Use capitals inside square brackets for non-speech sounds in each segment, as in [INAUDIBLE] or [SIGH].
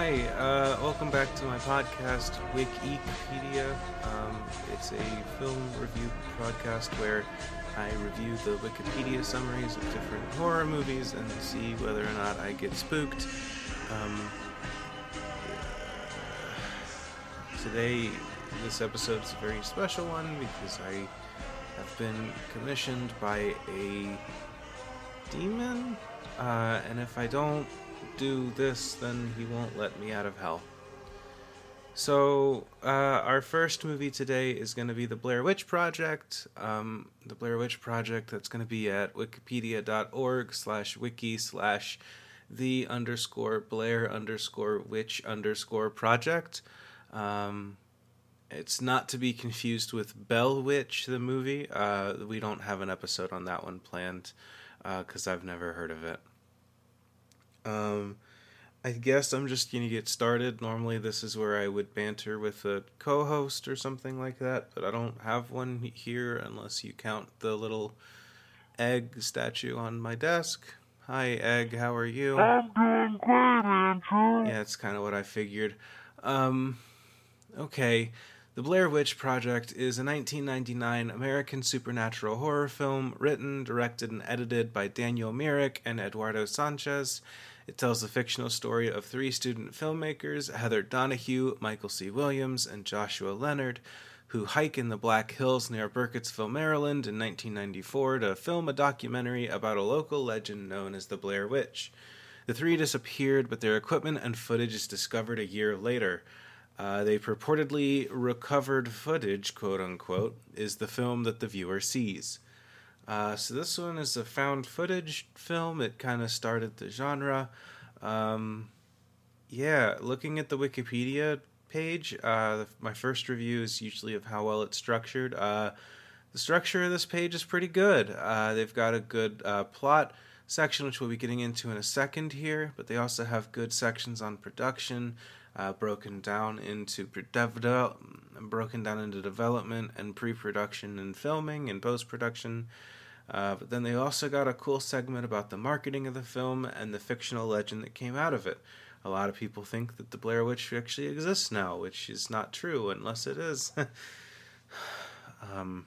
Hi, uh, welcome back to my podcast, Wikipedia. Um, it's a film review podcast where I review the Wikipedia summaries of different horror movies and see whether or not I get spooked. Um, today, this episode is a very special one because I have been commissioned by a demon, uh, and if I don't do this, then he won't let me out of hell. So, uh, our first movie today is going to be The Blair Witch Project. Um, the Blair Witch Project, that's going to be at wikipedia.org slash wiki slash the underscore Blair underscore witch underscore project. Um, it's not to be confused with Bell Witch, the movie. Uh, we don't have an episode on that one planned because uh, I've never heard of it. Um, I guess I'm just going to get started. Normally, this is where I would banter with a co host or something like that, but I don't have one here unless you count the little egg statue on my desk. Hi, Egg, how are you? I'm doing great, Andrew. Yeah, that's kind of what I figured. Um, okay. The Blair Witch Project is a 1999 American supernatural horror film written, directed, and edited by Daniel Myrick and Eduardo Sanchez. It tells the fictional story of three student filmmakers, Heather Donahue, Michael C. Williams, and Joshua Leonard, who hike in the Black Hills near Burkittsville, Maryland in 1994 to film a documentary about a local legend known as the Blair Witch. The three disappeared, but their equipment and footage is discovered a year later. Uh, they purportedly recovered footage, quote unquote, is the film that the viewer sees. Uh, so this one is a found footage film. It kind of started the genre. Um, yeah, looking at the Wikipedia page, uh, my first review is usually of how well it's structured. Uh, the structure of this page is pretty good. Uh, they've got a good uh, plot section, which we'll be getting into in a second here, but they also have good sections on production, broken down into dev- broken down into development and pre-production and filming and post-production. Uh, but then they also got a cool segment about the marketing of the film and the fictional legend that came out of it. A lot of people think that the Blair Witch actually exists now, which is not true unless it is. [LAUGHS] um,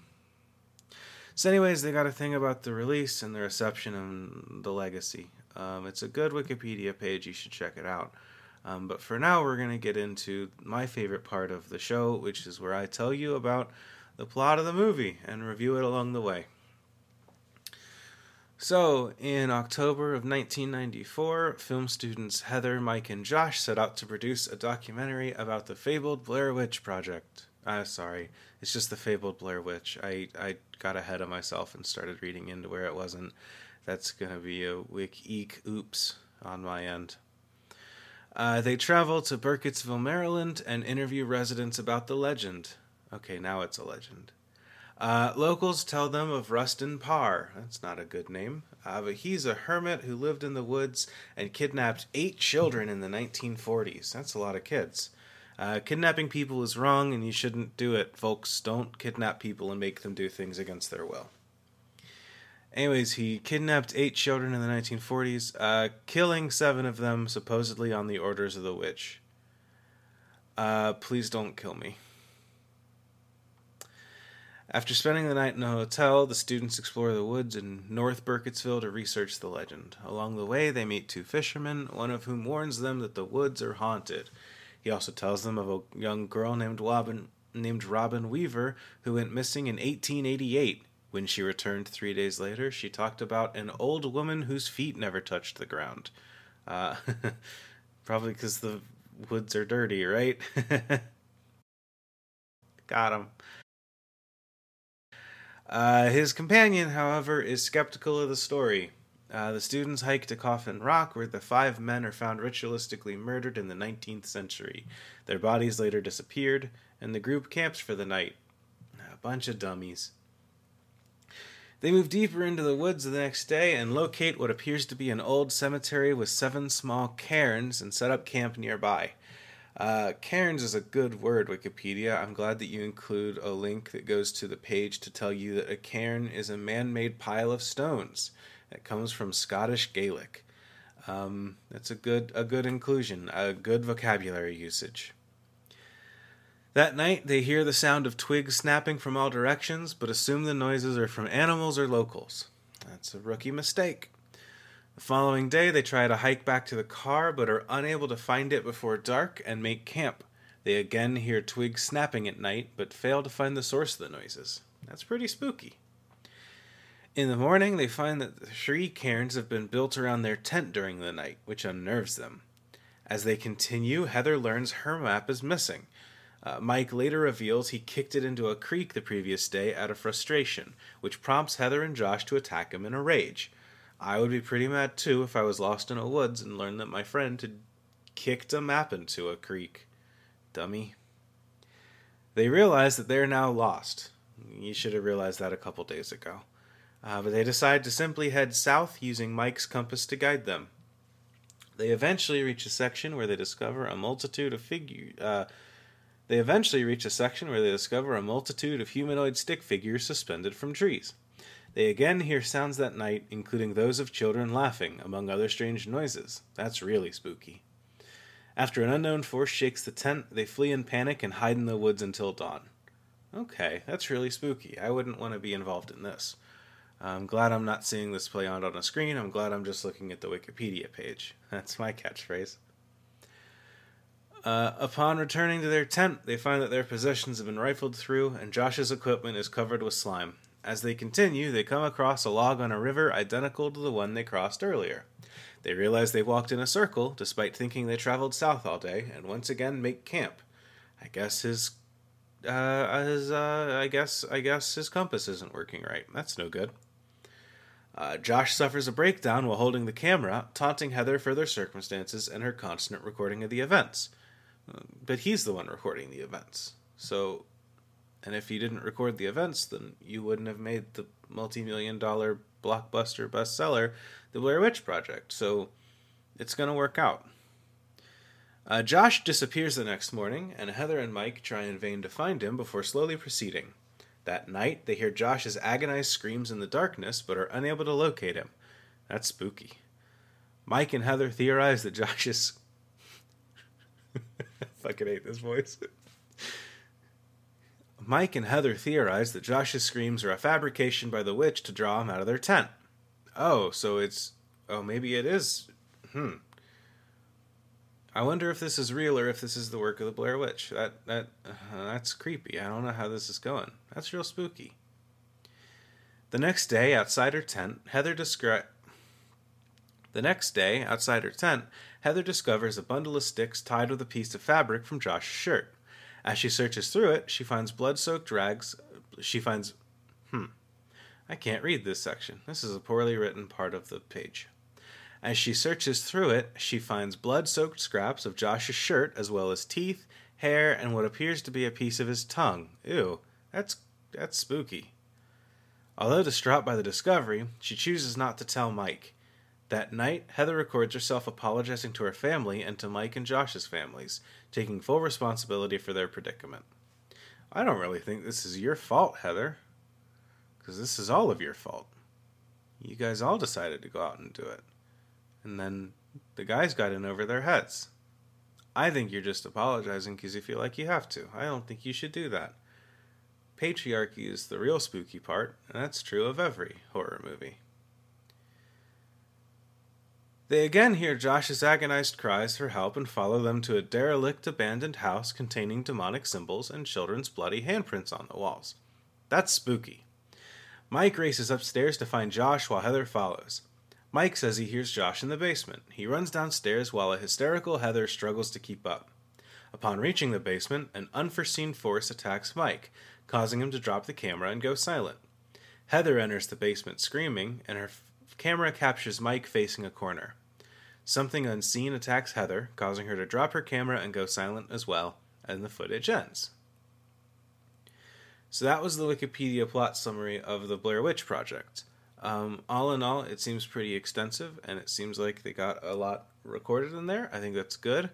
so, anyways, they got a thing about the release and the reception and the legacy. Um, it's a good Wikipedia page. You should check it out. Um, but for now, we're going to get into my favorite part of the show, which is where I tell you about the plot of the movie and review it along the way. So, in October of 1994, film students Heather, Mike, and Josh set out to produce a documentary about the fabled Blair Witch Project. Uh, sorry, it's just the fabled Blair Witch. I, I got ahead of myself and started reading into where it wasn't. That's going to be a wick eek oops on my end. Uh, they travel to Burkittsville, Maryland, and interview residents about the legend. Okay, now it's a legend. Uh, locals tell them of Rustin Parr. That's not a good name. Uh, but he's a hermit who lived in the woods and kidnapped eight children in the 1940s. That's a lot of kids. Uh, kidnapping people is wrong and you shouldn't do it, folks. Don't kidnap people and make them do things against their will. Anyways, he kidnapped eight children in the 1940s, uh, killing seven of them supposedly on the orders of the witch. Uh, please don't kill me. After spending the night in a hotel, the students explore the woods in North Burkittsville to research the legend. Along the way, they meet two fishermen, one of whom warns them that the woods are haunted. He also tells them of a young girl named Robin, named Robin Weaver who went missing in 1888. When she returned three days later, she talked about an old woman whose feet never touched the ground. Uh, [LAUGHS] probably because the woods are dirty, right? [LAUGHS] Got him. Uh, his companion, however, is skeptical of the story. Uh, the students hike to Coffin Rock, where the five men are found ritualistically murdered in the 19th century. Their bodies later disappeared, and the group camps for the night. A bunch of dummies. They move deeper into the woods the next day and locate what appears to be an old cemetery with seven small cairns and set up camp nearby. Uh, cairns is a good word, Wikipedia. I'm glad that you include a link that goes to the page to tell you that a cairn is a man made pile of stones that comes from Scottish Gaelic. Um, that's a good a good inclusion, a good vocabulary usage. That night, they hear the sound of twigs snapping from all directions, but assume the noises are from animals or locals. That's a rookie mistake. The following day, they try to hike back to the car, but are unable to find it before dark and make camp. They again hear twigs snapping at night, but fail to find the source of the noises. That's pretty spooky. In the morning, they find that the three cairns have been built around their tent during the night, which unnerves them. As they continue, Heather learns her map is missing. Uh, Mike later reveals he kicked it into a creek the previous day out of frustration, which prompts Heather and Josh to attack him in a rage. I would be pretty mad too if I was lost in a woods and learned that my friend had kicked a map into a creek. Dummy. They realize that they're now lost. You should have realized that a couple days ago. Uh, but they decide to simply head south using Mike's compass to guide them. They eventually reach a section where they discover a multitude of figures. Uh, they eventually reach a section where they discover a multitude of humanoid stick figures suspended from trees. They again hear sounds that night, including those of children laughing, among other strange noises. That's really spooky. After an unknown force shakes the tent, they flee in panic and hide in the woods until dawn. Okay, that's really spooky. I wouldn't want to be involved in this. I'm glad I'm not seeing this play out on a screen. I'm glad I'm just looking at the Wikipedia page. [LAUGHS] That's my catchphrase. Uh, upon returning to their tent, they find that their possessions have been rifled through and Josh's equipment is covered with slime. As they continue, they come across a log on a river identical to the one they crossed earlier. They realize they walked in a circle, despite thinking they traveled south all day, and once again make camp. I guess his, uh, his, uh, I guess, I guess his compass isn't working right. That's no good. Uh, Josh suffers a breakdown while holding the camera, taunting Heather for their circumstances and her constant recording of the events. But he's the one recording the events. So, and if you didn't record the events, then you wouldn't have made the multi million dollar blockbuster bestseller, The Blair Witch Project. So, it's going to work out. Uh, Josh disappears the next morning, and Heather and Mike try in vain to find him before slowly proceeding. That night, they hear Josh's agonized screams in the darkness, but are unable to locate him. That's spooky. Mike and Heather theorize that Josh is. [LAUGHS] fucking hate this voice. Mike and Heather theorize that Josh's screams are a fabrication by the witch to draw him out of their tent. Oh, so it's. Oh, maybe it is. Hmm. I wonder if this is real or if this is the work of the Blair Witch. That that uh, that's creepy. I don't know how this is going. That's real spooky. The next day, outside her tent, Heather descri- The next day, outside her tent, Heather discovers a bundle of sticks tied with a piece of fabric from Josh's shirt. As she searches through it, she finds blood-soaked rags. She finds, hmm, I can't read this section. This is a poorly written part of the page. As she searches through it, she finds blood soaked scraps of Josh's shirt, as well as teeth, hair, and what appears to be a piece of his tongue. Ew, that's, that's spooky. Although distraught by the discovery, she chooses not to tell Mike. That night, Heather records herself apologizing to her family and to Mike and Josh's families, taking full responsibility for their predicament. I don't really think this is your fault, Heather. Because this is all of your fault. You guys all decided to go out and do it and then the guys got in over their heads. I think you're just apologizing because you feel like you have to. I don't think you should do that. Patriarchy is the real spooky part, and that's true of every horror movie. They again hear Josh's agonized cries for help and follow them to a derelict abandoned house containing demonic symbols and children's bloody handprints on the walls. That's spooky. Mike races upstairs to find Josh while Heather follows. Mike says he hears Josh in the basement. He runs downstairs while a hysterical Heather struggles to keep up. Upon reaching the basement, an unforeseen force attacks Mike, causing him to drop the camera and go silent. Heather enters the basement screaming, and her camera captures Mike facing a corner. Something unseen attacks Heather, causing her to drop her camera and go silent as well, and the footage ends. So that was the Wikipedia plot summary of the Blair Witch Project. Um, all in all, it seems pretty extensive, and it seems like they got a lot recorded in there. I think that's good.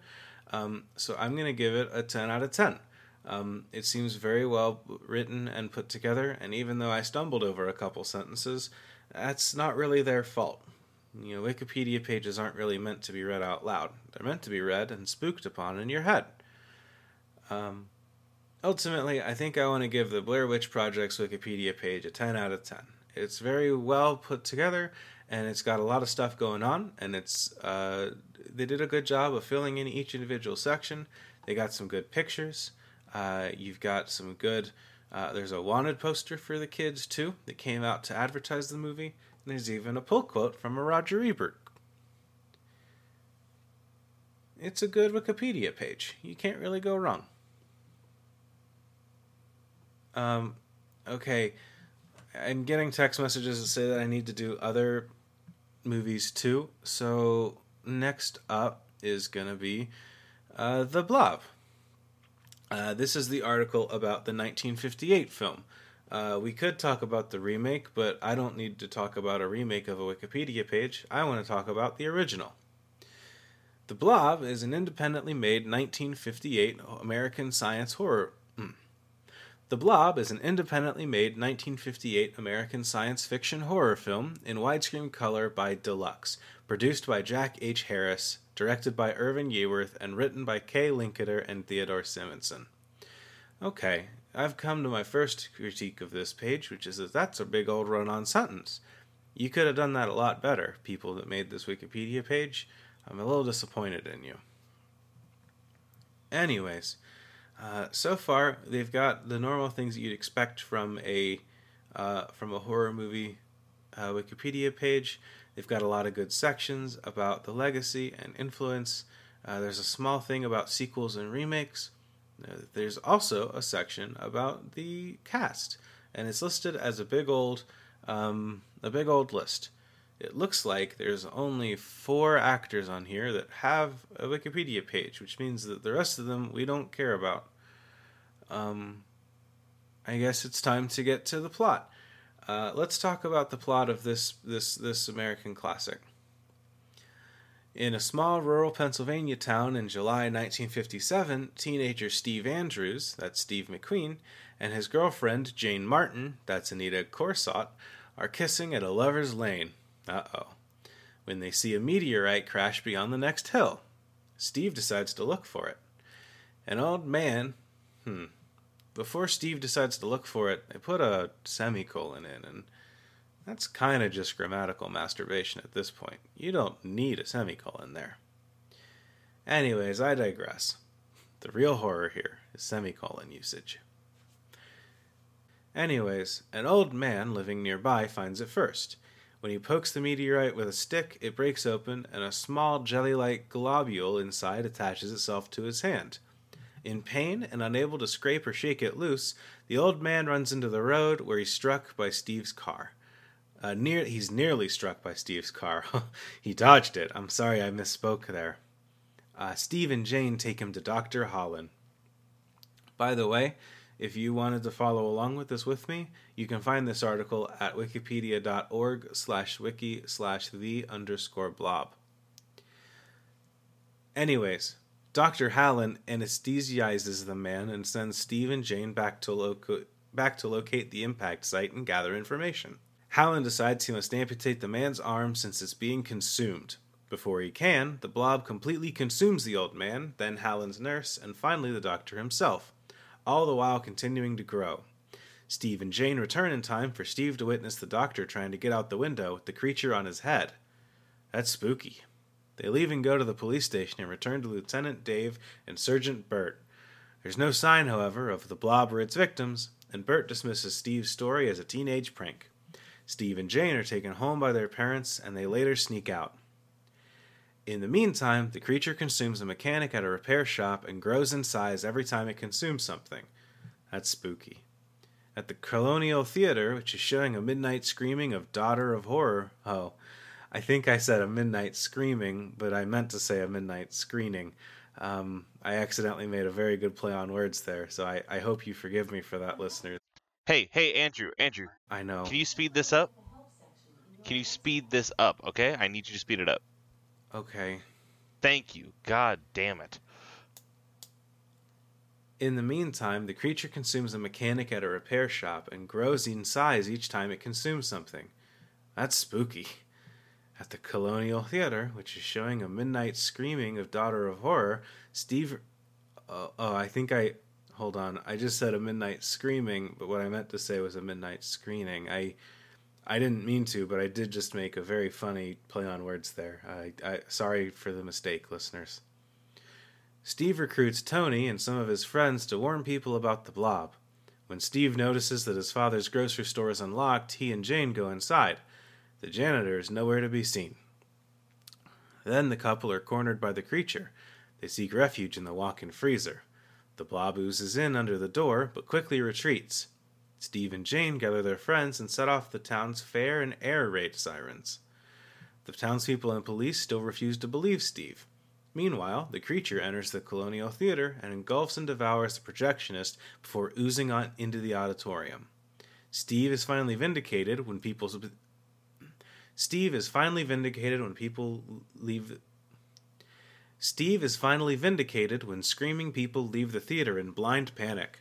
Um, so I'm going to give it a 10 out of 10. Um, it seems very well written and put together, and even though I stumbled over a couple sentences, that's not really their fault. You know, Wikipedia pages aren't really meant to be read out loud. They're meant to be read and spooked upon in your head. Um, ultimately, I think I want to give the Blair Witch Project's Wikipedia page a 10 out of 10. It's very well put together, and it's got a lot of stuff going on, and it's uh, they did a good job of filling in each individual section. They got some good pictures. Uh, you've got some good. Uh, there's a wanted poster for the kids too that came out to advertise the movie. And there's even a pull quote from a Roger Ebert. It's a good Wikipedia page. You can't really go wrong. Um, okay, I'm getting text messages that say that I need to do other movies too. So next up is gonna be uh, The Blob. Uh, this is the article about the 1958 film. Uh, we could talk about the remake, but I don't need to talk about a remake of a Wikipedia page. I want to talk about the original. The Blob is an independently made 1958 American science horror. Hmm. The Blob is an independently made 1958 American science fiction horror film in widescreen color by Deluxe, produced by Jack H. Harris, directed by Irvin Yeaworth, and written by Kay Linaker and Theodore Simonson. Okay, I've come to my first critique of this page, which is that that's a big old run on sentence. You could have done that a lot better, people that made this Wikipedia page. I'm a little disappointed in you. Anyways, uh, so far they've got the normal things that you'd expect from a uh, from a horror movie uh, Wikipedia page. They've got a lot of good sections about the legacy and influence. Uh, there's a small thing about sequels and remakes. Uh, there's also a section about the cast, and it's listed as a big old um, a big old list. It looks like there's only four actors on here that have a Wikipedia page, which means that the rest of them we don't care about. Um, I guess it's time to get to the plot. Uh, let's talk about the plot of this this this American classic. In a small rural Pennsylvania town in July 1957, teenager Steve Andrews, that's Steve McQueen, and his girlfriend Jane Martin, that's Anita Corseaut, are kissing at a lover's lane. Uh oh. When they see a meteorite crash beyond the next hill, Steve decides to look for it. An old man, hmm. Before Steve decides to look for it, they put a semicolon in, and that's kind of just grammatical masturbation at this point. You don't need a semicolon there. Anyways, I digress. The real horror here is semicolon usage. Anyways, an old man living nearby finds it first. When he pokes the meteorite with a stick, it breaks open, and a small jelly like globule inside attaches itself to his hand. In pain and unable to scrape or shake it loose, the old man runs into the road where he's struck by Steve's car. Uh, near, he's nearly struck by Steve's car. [LAUGHS] he dodged it. I'm sorry I misspoke there. Uh, Steve and Jane take him to Dr. Hallen. By the way, if you wanted to follow along with this with me, you can find this article at wikipedia.org slash wiki slash the underscore blob. Anyways, Dr. Hallen anesthetizes the man and sends Steve and Jane back to, loco- back to locate the impact site and gather information. Hallen decides he must amputate the man's arm since it's being consumed. Before he can, the blob completely consumes the old man, then Hallen's nurse, and finally the doctor himself, all the while continuing to grow. Steve and Jane return in time for Steve to witness the doctor trying to get out the window with the creature on his head. That's spooky. They leave and go to the police station and return to Lieutenant Dave and Sergeant Burt. There's no sign, however, of the blob or its victims, and Burt dismisses Steve's story as a teenage prank. Steve and Jane are taken home by their parents, and they later sneak out. In the meantime, the creature consumes a mechanic at a repair shop and grows in size every time it consumes something. That's spooky. At the Colonial Theater, which is showing a midnight screaming of Daughter of Horror. Oh, I think I said a midnight screaming, but I meant to say a midnight screening. Um, I accidentally made a very good play on words there, so I, I hope you forgive me for that, listeners. Hey, hey, Andrew, Andrew, I know. can you speed this up? Can you speed this up, okay? I need you to speed it up. Okay. Thank you. God damn it. In the meantime, the creature consumes a mechanic at a repair shop and grows in size each time it consumes something. That's spooky. At the Colonial Theater, which is showing a midnight screaming of Daughter of Horror, Steve. Uh, oh, I think I. Hold on. I just said a midnight screaming, but what I meant to say was a midnight screening. I. I didn't mean to, but I did just make a very funny play on words there. I, I sorry for the mistake, listeners. Steve recruits Tony and some of his friends to warn people about the blob. When Steve notices that his father's grocery store is unlocked, he and Jane go inside. The janitor is nowhere to be seen. Then the couple are cornered by the creature. They seek refuge in the walk in freezer. The blob oozes in under the door, but quickly retreats. Steve and Jane gather their friends and set off the town's fair and air raid sirens. The townspeople and police still refuse to believe Steve. Meanwhile, the creature enters the Colonial Theater and engulfs and devours the projectionist before oozing on into the auditorium. Steve is finally vindicated when people Steve is finally vindicated when people leave Steve is finally vindicated when screaming people leave the theater in blind panic.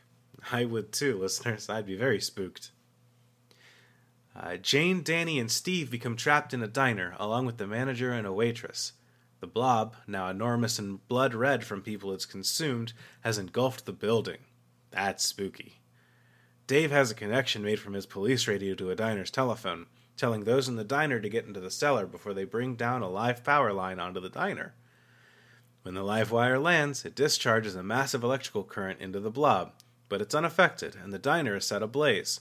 I would too, listeners. I'd be very spooked. Uh, Jane, Danny, and Steve become trapped in a diner, along with the manager and a waitress. The blob, now enormous and blood red from people it's consumed, has engulfed the building. That's spooky. Dave has a connection made from his police radio to a diner's telephone, telling those in the diner to get into the cellar before they bring down a live power line onto the diner. When the live wire lands, it discharges a massive electrical current into the blob, but it's unaffected, and the diner is set ablaze.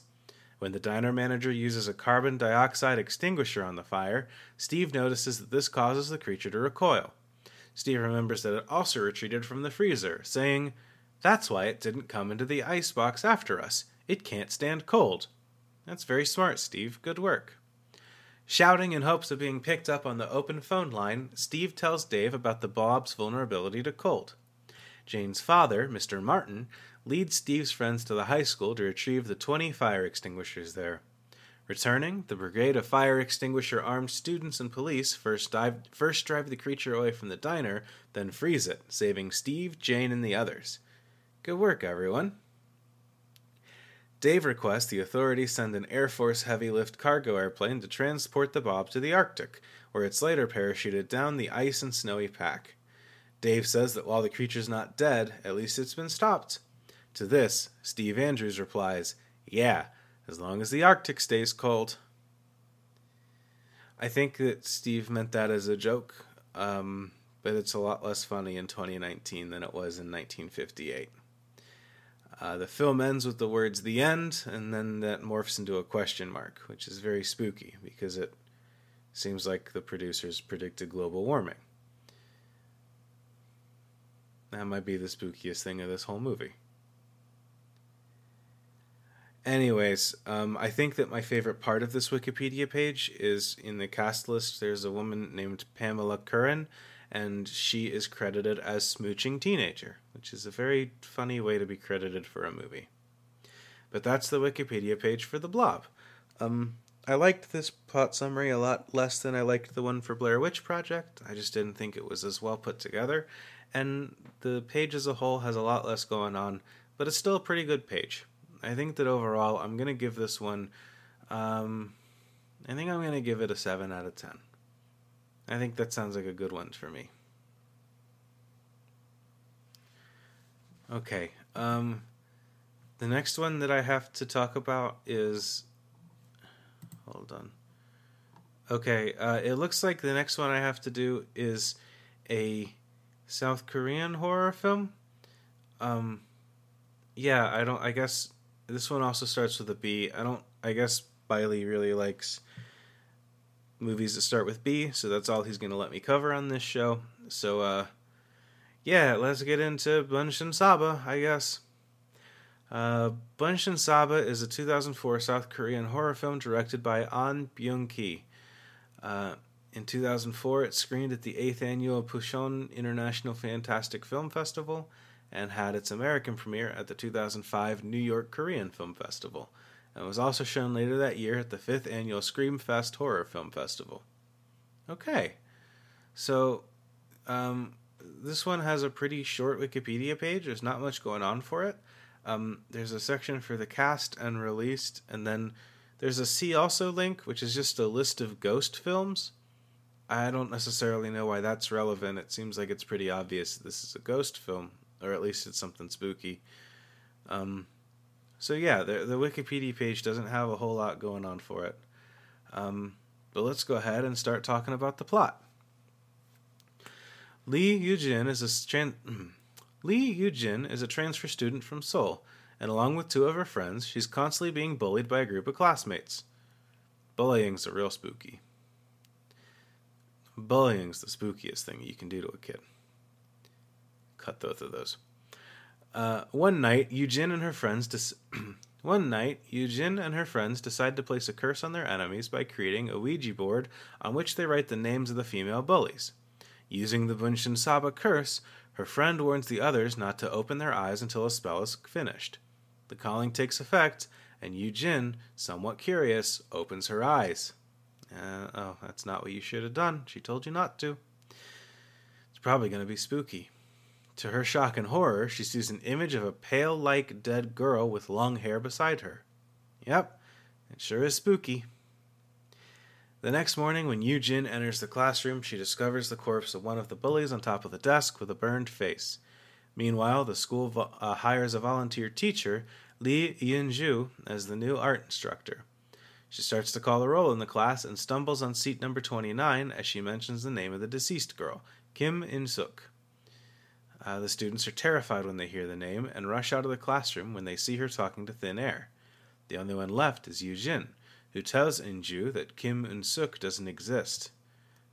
When the diner manager uses a carbon dioxide extinguisher on the fire, Steve notices that this causes the creature to recoil. Steve remembers that it also retreated from the freezer, saying, That's why it didn't come into the ice box after us. It can't stand cold. That's very smart, Steve. Good work. Shouting in hopes of being picked up on the open phone line, Steve tells Dave about the Bob's vulnerability to cold. Jane's father, Mr. Martin, leads Steve's friends to the high school to retrieve the 20 fire extinguishers there. Returning, the brigade of fire extinguisher armed students and police first, dive, first drive the creature away from the diner, then freeze it, saving Steve, Jane, and the others. Good work, everyone. Dave requests the authorities send an Air Force heavy lift cargo airplane to transport the Bob to the Arctic, where it's later parachuted down the ice and snowy pack. Dave says that while the creature's not dead, at least it's been stopped. To this, Steve Andrews replies, Yeah, as long as the Arctic stays cold. I think that Steve meant that as a joke, um, but it's a lot less funny in 2019 than it was in 1958. Uh, the film ends with the words "the end," and then that morphs into a question mark, which is very spooky because it seems like the producers predicted global warming. That might be the spookiest thing of this whole movie. Anyways, um, I think that my favorite part of this Wikipedia page is in the cast list. There's a woman named Pamela Curran, and she is credited as Smooching Teenager, which is a very funny way to be credited for a movie. But that's the Wikipedia page for The Blob. Um, I liked this plot summary a lot less than I liked the one for Blair Witch Project. I just didn't think it was as well put together. And the page as a whole has a lot less going on, but it's still a pretty good page. I think that overall, I'm going to give this one, um, I think I'm going to give it a 7 out of 10. I think that sounds like a good one for me. Okay. Um, the next one that I have to talk about is. Hold on. Okay. Uh, it looks like the next one I have to do is a South Korean horror film. Um, yeah, I don't. I guess this one also starts with a B. I don't. I guess Biley really likes movies that start with B, so that's all he's going to let me cover on this show. So, uh, yeah, let's get into Bunshin Saba, I guess. Uh, Bunshin Saba is a 2004 South Korean horror film directed by An Byung Ki. Uh, in 2004, it screened at the 8th annual Busan International Fantastic Film Festival and had its American premiere at the 2005 New York Korean Film Festival and was also shown later that year at the fifth annual Screamfest Horror Film Festival. Okay, so um, this one has a pretty short Wikipedia page. There's not much going on for it. Um, there's a section for the cast and released, and then there's a see also link, which is just a list of ghost films. I don't necessarily know why that's relevant. It seems like it's pretty obvious this is a ghost film, or at least it's something spooky. Um, so yeah, the, the Wikipedia page doesn't have a whole lot going on for it. Um, but let's go ahead and start talking about the plot. Lee Yujin is a tran- Lee Yujin is a transfer student from Seoul, and along with two of her friends, she's constantly being bullied by a group of classmates. Bullying's a real spooky. Bullying's the spookiest thing you can do to a kid. Cut both of those. Uh, one night, Eugene and her friends dis- [CLEARS THROAT] one night, Eugene and her friends decide to place a curse on their enemies by creating a Ouija board on which they write the names of the female bullies. Using the Bunshin Saba curse, her friend warns the others not to open their eyes until a spell is finished. The calling takes effect, and Eugene, somewhat curious, opens her eyes. Uh, oh, that's not what you should have done. She told you not to. It's probably going to be spooky. To her shock and horror, she sees an image of a pale like dead girl with long hair beside her. Yep, it sure is spooky. The next morning, when Yujin enters the classroom, she discovers the corpse of one of the bullies on top of the desk with a burned face. Meanwhile, the school vo- uh, hires a volunteer teacher, Li Yinju, as the new art instructor. She starts to call the roll in the class and stumbles on seat number 29 as she mentions the name of the deceased girl, Kim In Suk. Uh, the students are terrified when they hear the name and rush out of the classroom when they see her talking to thin air. The only one left is Yu Jin, who tells Inju that Kim Un Suk doesn't exist.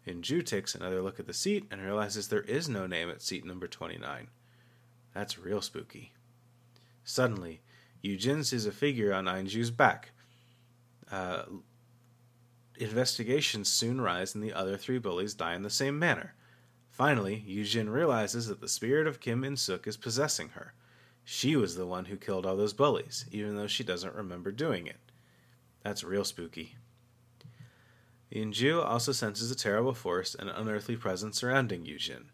Inju takes another look at the seat and realizes there is no name at seat number 29. That's real spooky. Suddenly, Yujin sees a figure on Inju's back. Uh, investigations soon rise, and the other three bullies die in the same manner. Finally, Yujin realizes that the spirit of Kim In Suk is possessing her. She was the one who killed all those bullies, even though she doesn't remember doing it. That's real spooky. Yinju also senses a terrible force and unearthly presence surrounding Yujin.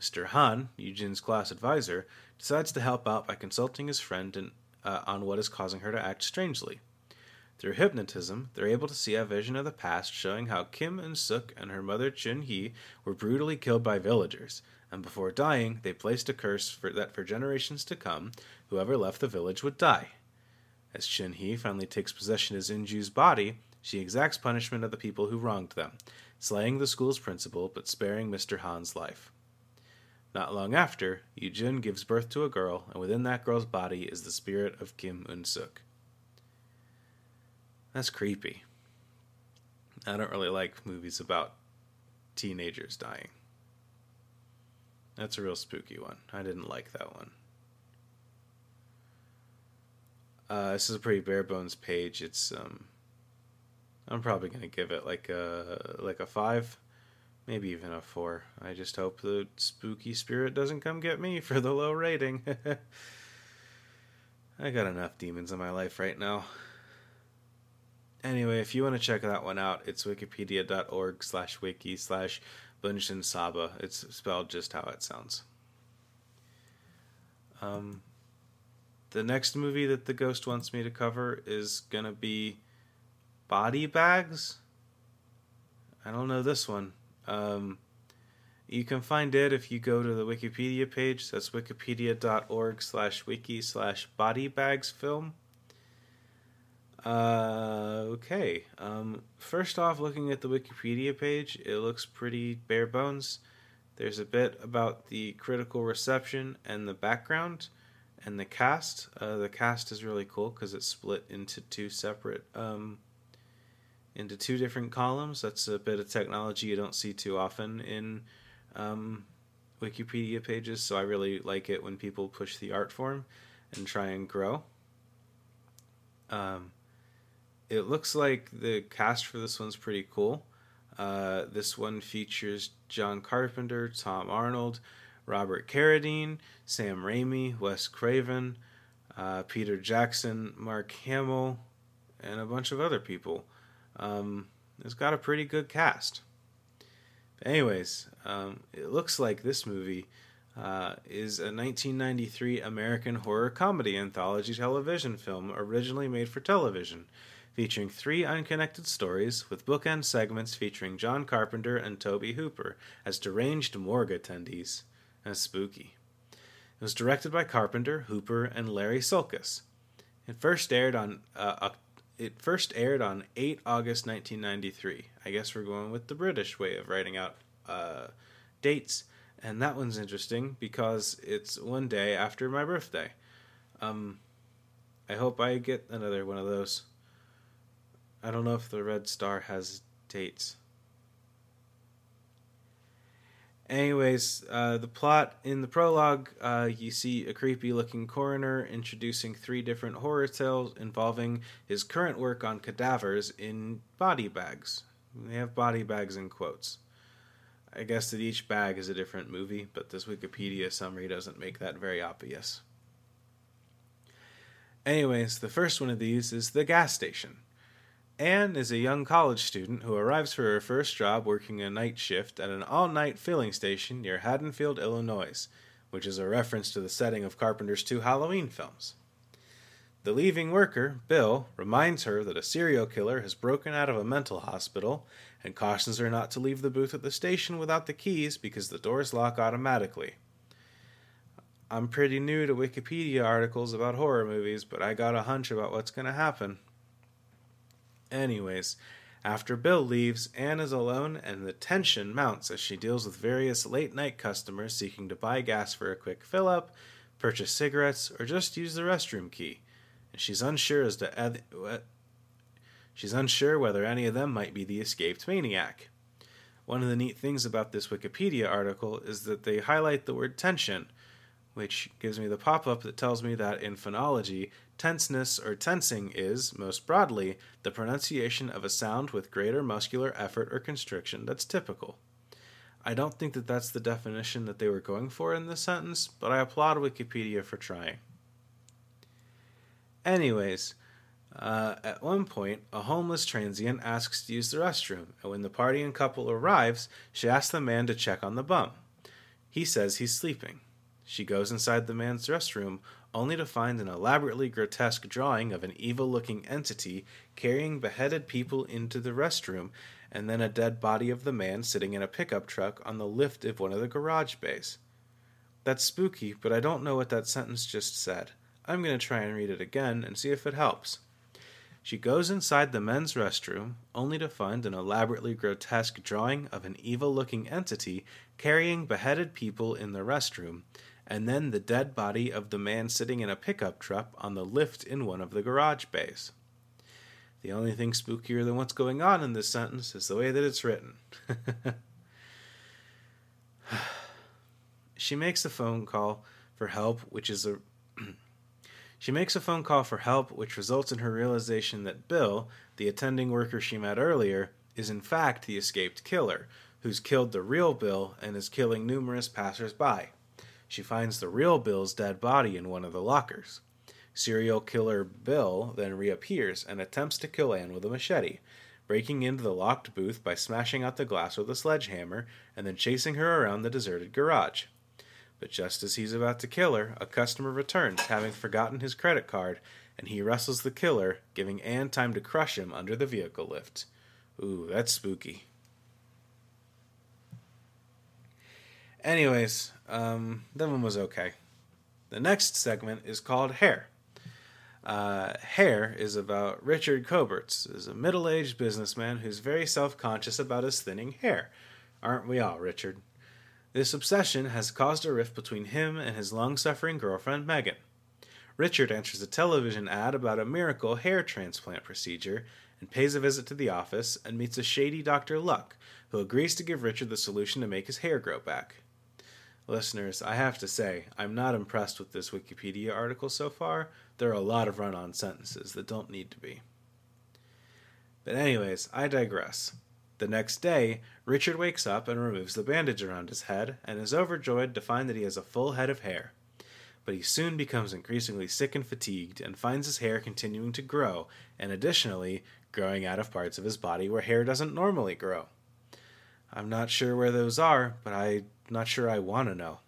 Mr. Han, Yujin's class advisor, decides to help out by consulting his friend in, uh, on what is causing her to act strangely. Through hypnotism, they're able to see a vision of the past showing how Kim and Suk and her mother Chun Hee were brutally killed by villagers, and before dying, they placed a curse for that for generations to come, whoever left the village would die. As Chun Hee finally takes possession of Inju's body, she exacts punishment of the people who wronged them, slaying the school's principal but sparing Mr. Han's life. Not long after, Yujin gives birth to a girl, and within that girl's body is the spirit of Kim Un Suk. That's creepy. I don't really like movies about teenagers dying. That's a real spooky one. I didn't like that one. Uh, this is a pretty bare bones page. It's um, I'm probably gonna give it like a like a five, maybe even a four. I just hope the spooky spirit doesn't come get me for the low rating. [LAUGHS] I got enough demons in my life right now. Anyway, if you want to check that one out, it's wikipedia.org slash wiki slash Bunshin Saba. It's spelled just how it sounds. Um, the next movie that the ghost wants me to cover is going to be Body Bags. I don't know this one. Um, you can find it if you go to the Wikipedia page. That's wikipedia.org slash wiki slash body bags film. Uh, okay. Um, first off, looking at the Wikipedia page, it looks pretty bare bones. There's a bit about the critical reception and the background and the cast. Uh, the cast is really cool because it's split into two separate, um, into two different columns. That's a bit of technology you don't see too often in um, Wikipedia pages. So I really like it when people push the art form and try and grow. Um, it looks like the cast for this one's pretty cool. Uh, this one features John Carpenter, Tom Arnold, Robert Carradine, Sam Raimi, Wes Craven, uh, Peter Jackson, Mark Hamill, and a bunch of other people. Um, it's got a pretty good cast. Anyways, um, it looks like this movie uh, is a 1993 American horror comedy anthology television film originally made for television featuring three unconnected stories with bookend segments featuring John Carpenter and Tobe Hooper as deranged morgue attendees. That's spooky. It was directed by Carpenter, Hooper, and Larry Sulkis. It first aired on uh, it first aired on 8 August 1993. I guess we're going with the British way of writing out uh, dates, and that one's interesting because it's one day after my birthday. Um, I hope I get another one of those. I don't know if the Red Star has dates. Anyways, uh, the plot in the prologue, uh, you see a creepy looking coroner introducing three different horror tales involving his current work on cadavers in body bags. They have body bags in quotes. I guess that each bag is a different movie, but this Wikipedia summary doesn't make that very obvious. Anyways, the first one of these is the gas station. Anne is a young college student who arrives for her first job working a night shift at an all night filling station near Haddonfield, Illinois, which is a reference to the setting of Carpenter's two Halloween films. The leaving worker, Bill, reminds her that a serial killer has broken out of a mental hospital and cautions her not to leave the booth at the station without the keys because the doors lock automatically. I'm pretty new to Wikipedia articles about horror movies, but I got a hunch about what's going to happen. Anyways, after Bill leaves, Anne is alone and the tension mounts as she deals with various late night customers seeking to buy gas for a quick fill up, purchase cigarettes, or just use the restroom key. And she's unsure as to eth- she's unsure whether any of them might be the escaped maniac. One of the neat things about this Wikipedia article is that they highlight the word tension, which gives me the pop up that tells me that in phonology, tenseness or tensing is, most broadly, the pronunciation of a sound with greater muscular effort or constriction that's typical. I don't think that that's the definition that they were going for in this sentence, but I applaud Wikipedia for trying. Anyways, uh, at one point, a homeless transient asks to use the restroom, and when the party and couple arrives, she asks the man to check on the bum. He says he's sleeping. She goes inside the man's restroom, only to find an elaborately grotesque drawing of an evil looking entity carrying beheaded people into the restroom, and then a dead body of the man sitting in a pickup truck on the lift of one of the garage bays. That's spooky, but I don't know what that sentence just said. I'm going to try and read it again and see if it helps. She goes inside the men's restroom, only to find an elaborately grotesque drawing of an evil looking entity carrying beheaded people in the restroom, and then the dead body of the man sitting in a pickup truck on the lift in one of the garage bays. The only thing spookier than what's going on in this sentence is the way that it's written. [SIGHS] she makes a phone call for help, which is a [CLEARS THROAT] she makes a phone call for help, which results in her realization that Bill, the attending worker she met earlier, is in fact the escaped killer, who's killed the real Bill and is killing numerous passers-by. She finds the real Bill's dead body in one of the lockers. Serial killer Bill then reappears and attempts to kill Anne with a machete, breaking into the locked booth by smashing out the glass with a sledgehammer and then chasing her around the deserted garage. But just as he's about to kill her, a customer returns, having forgotten his credit card, and he wrestles the killer, giving Anne time to crush him under the vehicle lift. Ooh, that's spooky. Anyways, um, that one was okay. The next segment is called Hair. Uh, Hair is about Richard Coberts, is a middle-aged businessman who's very self-conscious about his thinning hair. Aren't we all, Richard? This obsession has caused a rift between him and his long-suffering girlfriend Megan. Richard enters a television ad about a miracle hair transplant procedure and pays a visit to the office and meets a shady Dr. Lock, who agrees to give Richard the solution to make his hair grow back. Listeners, I have to say, I'm not impressed with this Wikipedia article so far. There are a lot of run on sentences that don't need to be. But, anyways, I digress. The next day, Richard wakes up and removes the bandage around his head and is overjoyed to find that he has a full head of hair. But he soon becomes increasingly sick and fatigued and finds his hair continuing to grow, and additionally, growing out of parts of his body where hair doesn't normally grow. I'm not sure where those are, but I'm not sure I want to know.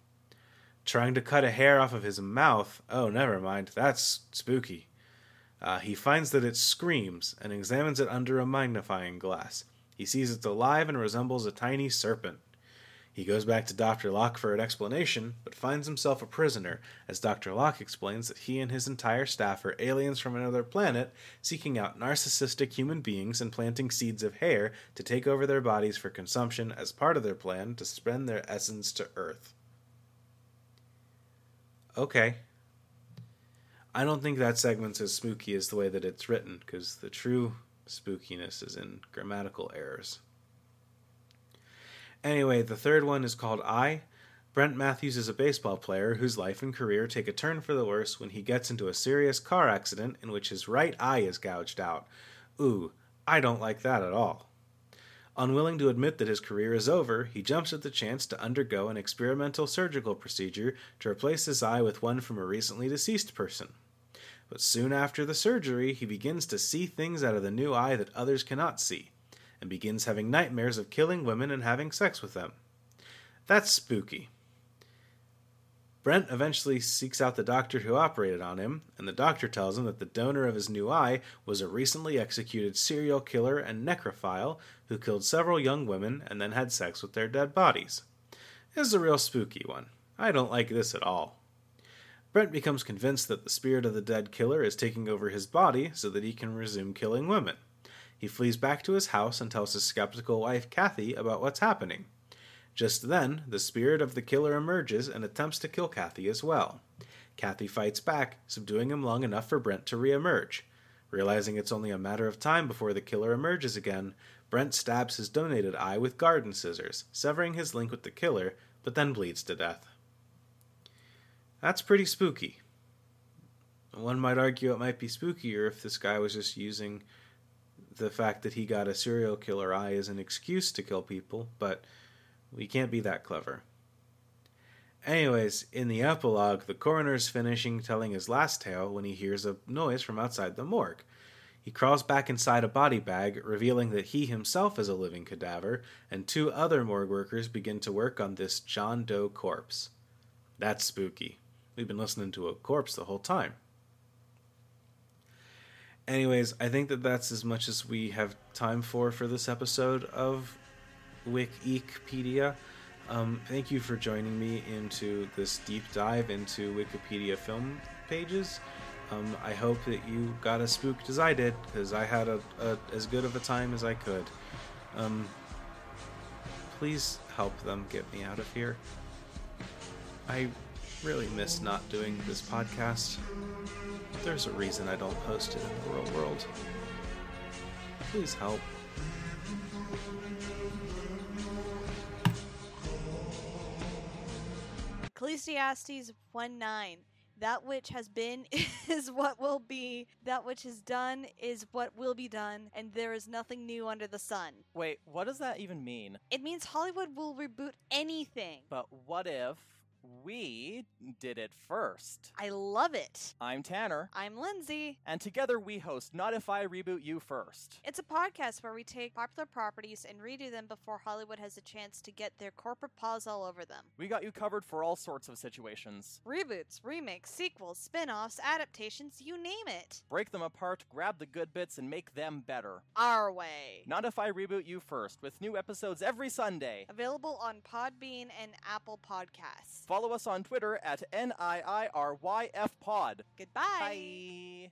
Trying to cut a hair off of his mouth, oh, never mind, that's spooky. Uh, he finds that it screams and examines it under a magnifying glass. He sees it's alive and resembles a tiny serpent. He goes back to Dr. Lock for an explanation, but finds himself a prisoner, as Dr. Lock explains that he and his entire staff are aliens from another planet, seeking out narcissistic human beings and planting seeds of hair to take over their bodies for consumption as part of their plan to spend their essence to Earth. Okay. I don't think that segment's as spooky as the way that it's written, because the true spookiness is in grammatical errors. Anyway, the third one is called I. Brent Matthews is a baseball player whose life and career take a turn for the worse when he gets into a serious car accident in which his right eye is gouged out. Ooh, I don't like that at all. Unwilling to admit that his career is over, he jumps at the chance to undergo an experimental surgical procedure to replace his eye with one from a recently deceased person. But soon after the surgery, he begins to see things out of the new eye that others cannot see, and begins having nightmares of killing women and having sex with them. That's spooky. Brent eventually seeks out the doctor who operated on him, and the doctor tells him that the donor of his new eye was a recently executed serial killer and necrophile who killed several young women and then had sex with their dead bodies. This is a real spooky one. I don't like this at all. Brent becomes convinced that the spirit of the dead killer is taking over his body so that he can resume killing women. He flees back to his house and tells his skeptical wife, Kathy, about what's happening. Just then, the spirit of the killer emerges and attempts to kill Kathy as well. Kathy fights back, subduing him long enough for Brent to reemerge. Realizing it's only a matter of time before the killer emerges again, Brent stabs his donated eye with garden scissors, severing his link with the killer, but then bleeds to death. That's pretty spooky. One might argue it might be spookier if this guy was just using the fact that he got a serial killer eye as an excuse to kill people, but we can't be that clever. Anyways, in the epilogue, the coroner's finishing telling his last tale when he hears a noise from outside the morgue. He crawls back inside a body bag, revealing that he himself is a living cadaver, and two other morgue workers begin to work on this John Doe corpse. That's spooky. We've been listening to a corpse the whole time. Anyways, I think that that's as much as we have time for for this episode of Wikipedia. Um, thank you for joining me into this deep dive into Wikipedia film pages. Um, I hope that you got as spooked as I did, because I had a, a, as good of a time as I could. Um, please help them get me out of here. I really miss not doing this podcast. There's a reason I don't post it in the real world. Please help. Ecclesiastes 1 9. That which has been [LAUGHS] is what will be. That which is done is what will be done, and there is nothing new under the sun. Wait, what does that even mean? It means Hollywood will reboot anything. But what if we did it first? I love it. I'm Tanner, I'm Lindsay. and together we host Not If I Reboot You First. It's a podcast where we take popular properties and redo them before Hollywood has a chance to get their corporate paws all over them. We got you covered for all sorts of situations. Reboots, remakes, sequels, spin offs, adaptations, you name it. Break them apart, grab the good bits, and make them better. Our way. Not If I Reboot You First, with new episodes every Sunday. Available on Podbean and Apple Podcasts. Follow us on Twitter at NIIRYF Pod. Goodbye. Bye.